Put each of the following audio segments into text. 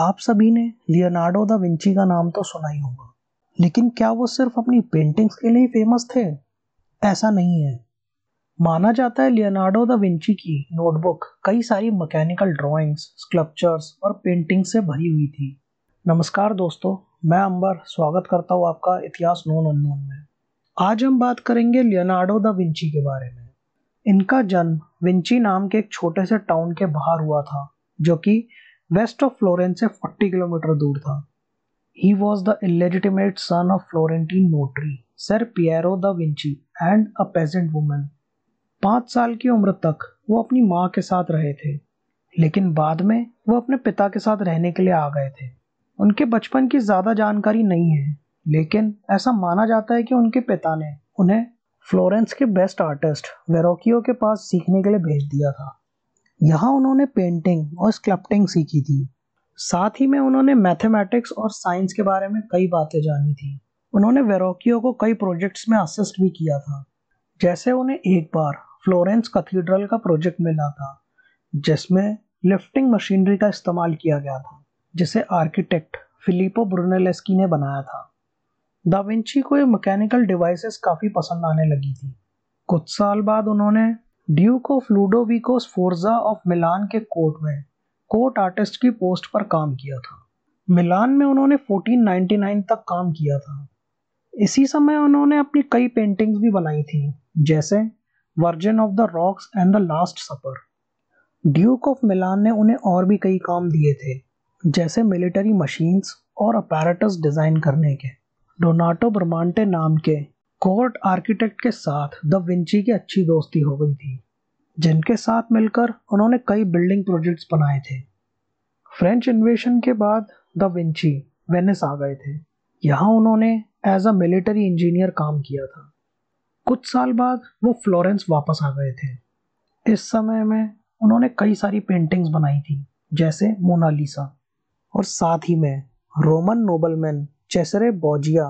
आप सभी ने लियोनार्डो दा विंची का नाम तो सुना ही होगा। लेकिन क्या वो सिर्फ़ अपनी पेंटिंग्स के लिए फ़ेमस थे? ऐसा नहीं है। माना जाता है लियोनार्डो दा विंची की नोटबुक कई सारी मैकेनिकल ड्राइंग्स स्कल्पचर्स और पेंटिंग से भरी हुई थी। नमस्कार दोस्तों, मैं अंबर स्वागत करता हूँ आपका इतिहास नोन अननोन में। आज हम बात करेंगे लियोनार्डो दा विंची के बारे में। इनका जन्म विंची नाम के एक छोटे से टाउन के बाहर हुआ था, जो कि वेस्ट ऑफ़ फ्लोरेंस से 40 किलोमीटर दूर था। He was the illegitimate son of Florentine notary Sir Piero da Vinci and a peasant woman पाँच साल की उम्र तक वो अपनी माँ के साथ रहे थे, लेकिन बाद में वो अपने पिता के साथ रहने के लिए आ गए थे। उनके बचपन की ज़्यादा जानकारी नहीं है, लेकिन ऐसा माना जाता है कि उनके पिता ने उन्हें फ्लोरेंस के बेस्ट आर्टिस्ट, वेरोकियो के पास सीखने के लिए भेज दिया था। यहाँ उन्होंने पेंटिंग और स्क्लप्टिंग सीखी थी। साथ ही में उन्होंने मैथमेटिक्स और साइंस के बारे में कई बातें जानी थी। उन्होंने वेरोकियो को कई प्रोजेक्ट्स में असिस्ट भी किया था। जैसे उन्हें एक बार फ्लोरेंस कैथीड्रल का प्रोजेक्ट मिला था, जिसमें लिफ्टिंग मशीनरी का इस्तेमाल किया गया था, जिसे आर्किटेक्ट फिलिपो ब्रुनेलेस्की ने बनाया था। दा विंची को ये मैकेनिकल डिवाइसेस काफ़ी पसंद आने लगी थी। कुछ साल बाद उन्होंने Duke of Ludovico Sforza of Milan के कोर्ट में कोर्ट आर्टिस्ट की पोस्ट पर काम किया था। मिलान में उन्होंने 1499 तक काम किया था। इसी समय उन्होंने अपनी कई पेंटिंग्स भी बनाई थी, जैसे Virgin of the Rocks and the Last Supper Duke of Milan ने उन्हें और भी कई काम दिए थे, जैसे मिलिट्री मशीन्स और अपैरेटस डिज़ाइन करने के। डोनाटो ब्रमांटे नाम के कोर्ट आर्किटेक्ट के साथ द विंची की अच्छी दोस्ती हो गई थी, जिनके साथ मिलकर उन्होंने कई बिल्डिंग प्रोजेक्ट्स बनाए थे। फ्रेंच इन्वेशन के बाद द विंची वेनिस आ गए थे। यहाँ उन्होंने एज अ मिलिट्री इंजीनियर काम किया था। कुछ साल बाद वो फ्लोरेंस वापस आ गए थे। इस समय में उन्होंने कई सारी पेंटिंग्स बनाई थी, जैसे मोनालिसा और साथ ही में रोमन नोबलमैन चेसरे बोजिया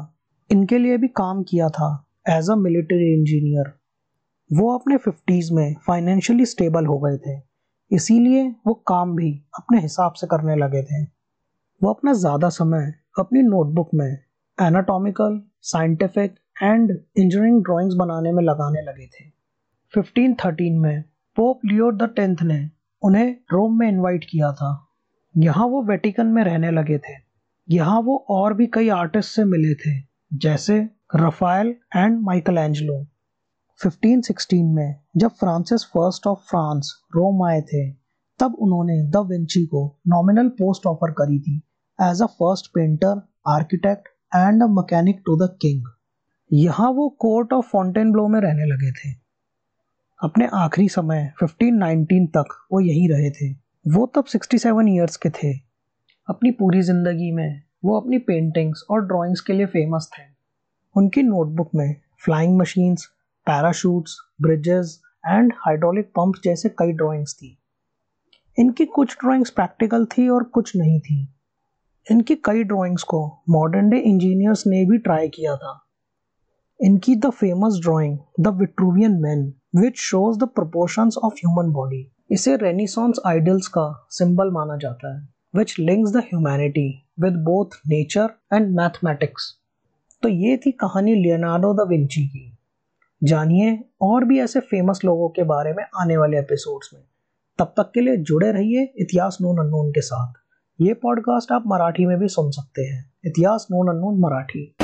इनके लिए भी काम किया था एज अ मिलिट्री इंजीनियर वो अपने फिफ्टीज़ में फाइनेंशियली स्टेबल हो गए थे। इसीलिए वो काम भी अपने हिसाब से करने लगे थे। वो अपना ज़्यादा समय अपनी नोटबुक में anatomical scientific and engineering drawings बनाने में लगाने लगे थे। 1513 में पोप लियो द टेंथ ने उन्हें रोम में इनवाइट किया था। यहाँ वो वेटिकन में रहने लगे थे। यहाँ वो और भी कई आर्टिस्ट से मिले थे। जैसे रफायल एंड माइकल एंजलो 1516 में जब Francis first of France Rome आए थे, तब उन्होंने द विंची को नॉमिनल पोस्ट ऑफ़र करी थी as a first painter architect and a mechanic to the king यहाँ वो कोर्ट ऑफ़ फाउंटेन ब्लो में रहने लगे थे। अपने आखिरी समय 1519 तक वो यहीं रहे थे। वो तब 67 ईयर्स के थे। अपनी पूरी ज़िंदगी में वो अपनी पेंटिंग्स और ड्राइंग्स के लिए फ़ेमस थे। उनकी नोटबुक में flying machines parachutes bridges and hydraulic pump जैसे कई ड्राइंग्स थी। इनकी कुछ ड्राइंग्स प्रैक्टिकल थी और कुछ नहीं थी। इनकी कई ड्राइंग्स को मॉडर्न डे इंजीनियर्स ने भी ट्राई किया था। इनकी the famous drawing the Vitruvian man which shows the proportions of human body इसे रेनिसॉन्स आइडल्स का सिंबल माना जाता है which links the humanity with both nature and mathematics तो ये थी कहानी लियोनार्डो द विंची की। जानिए और भी ऐसे फ़ेमस लोगों के बारे में आने वाले एपिसोड्स में। तब तक के लिए जुड़े रहिए इतिहास नोन अनोन के साथ। ये पॉडकास्ट आप मराठी में भी सुन सकते हैं। इतिहास नोन अनोन मराठी।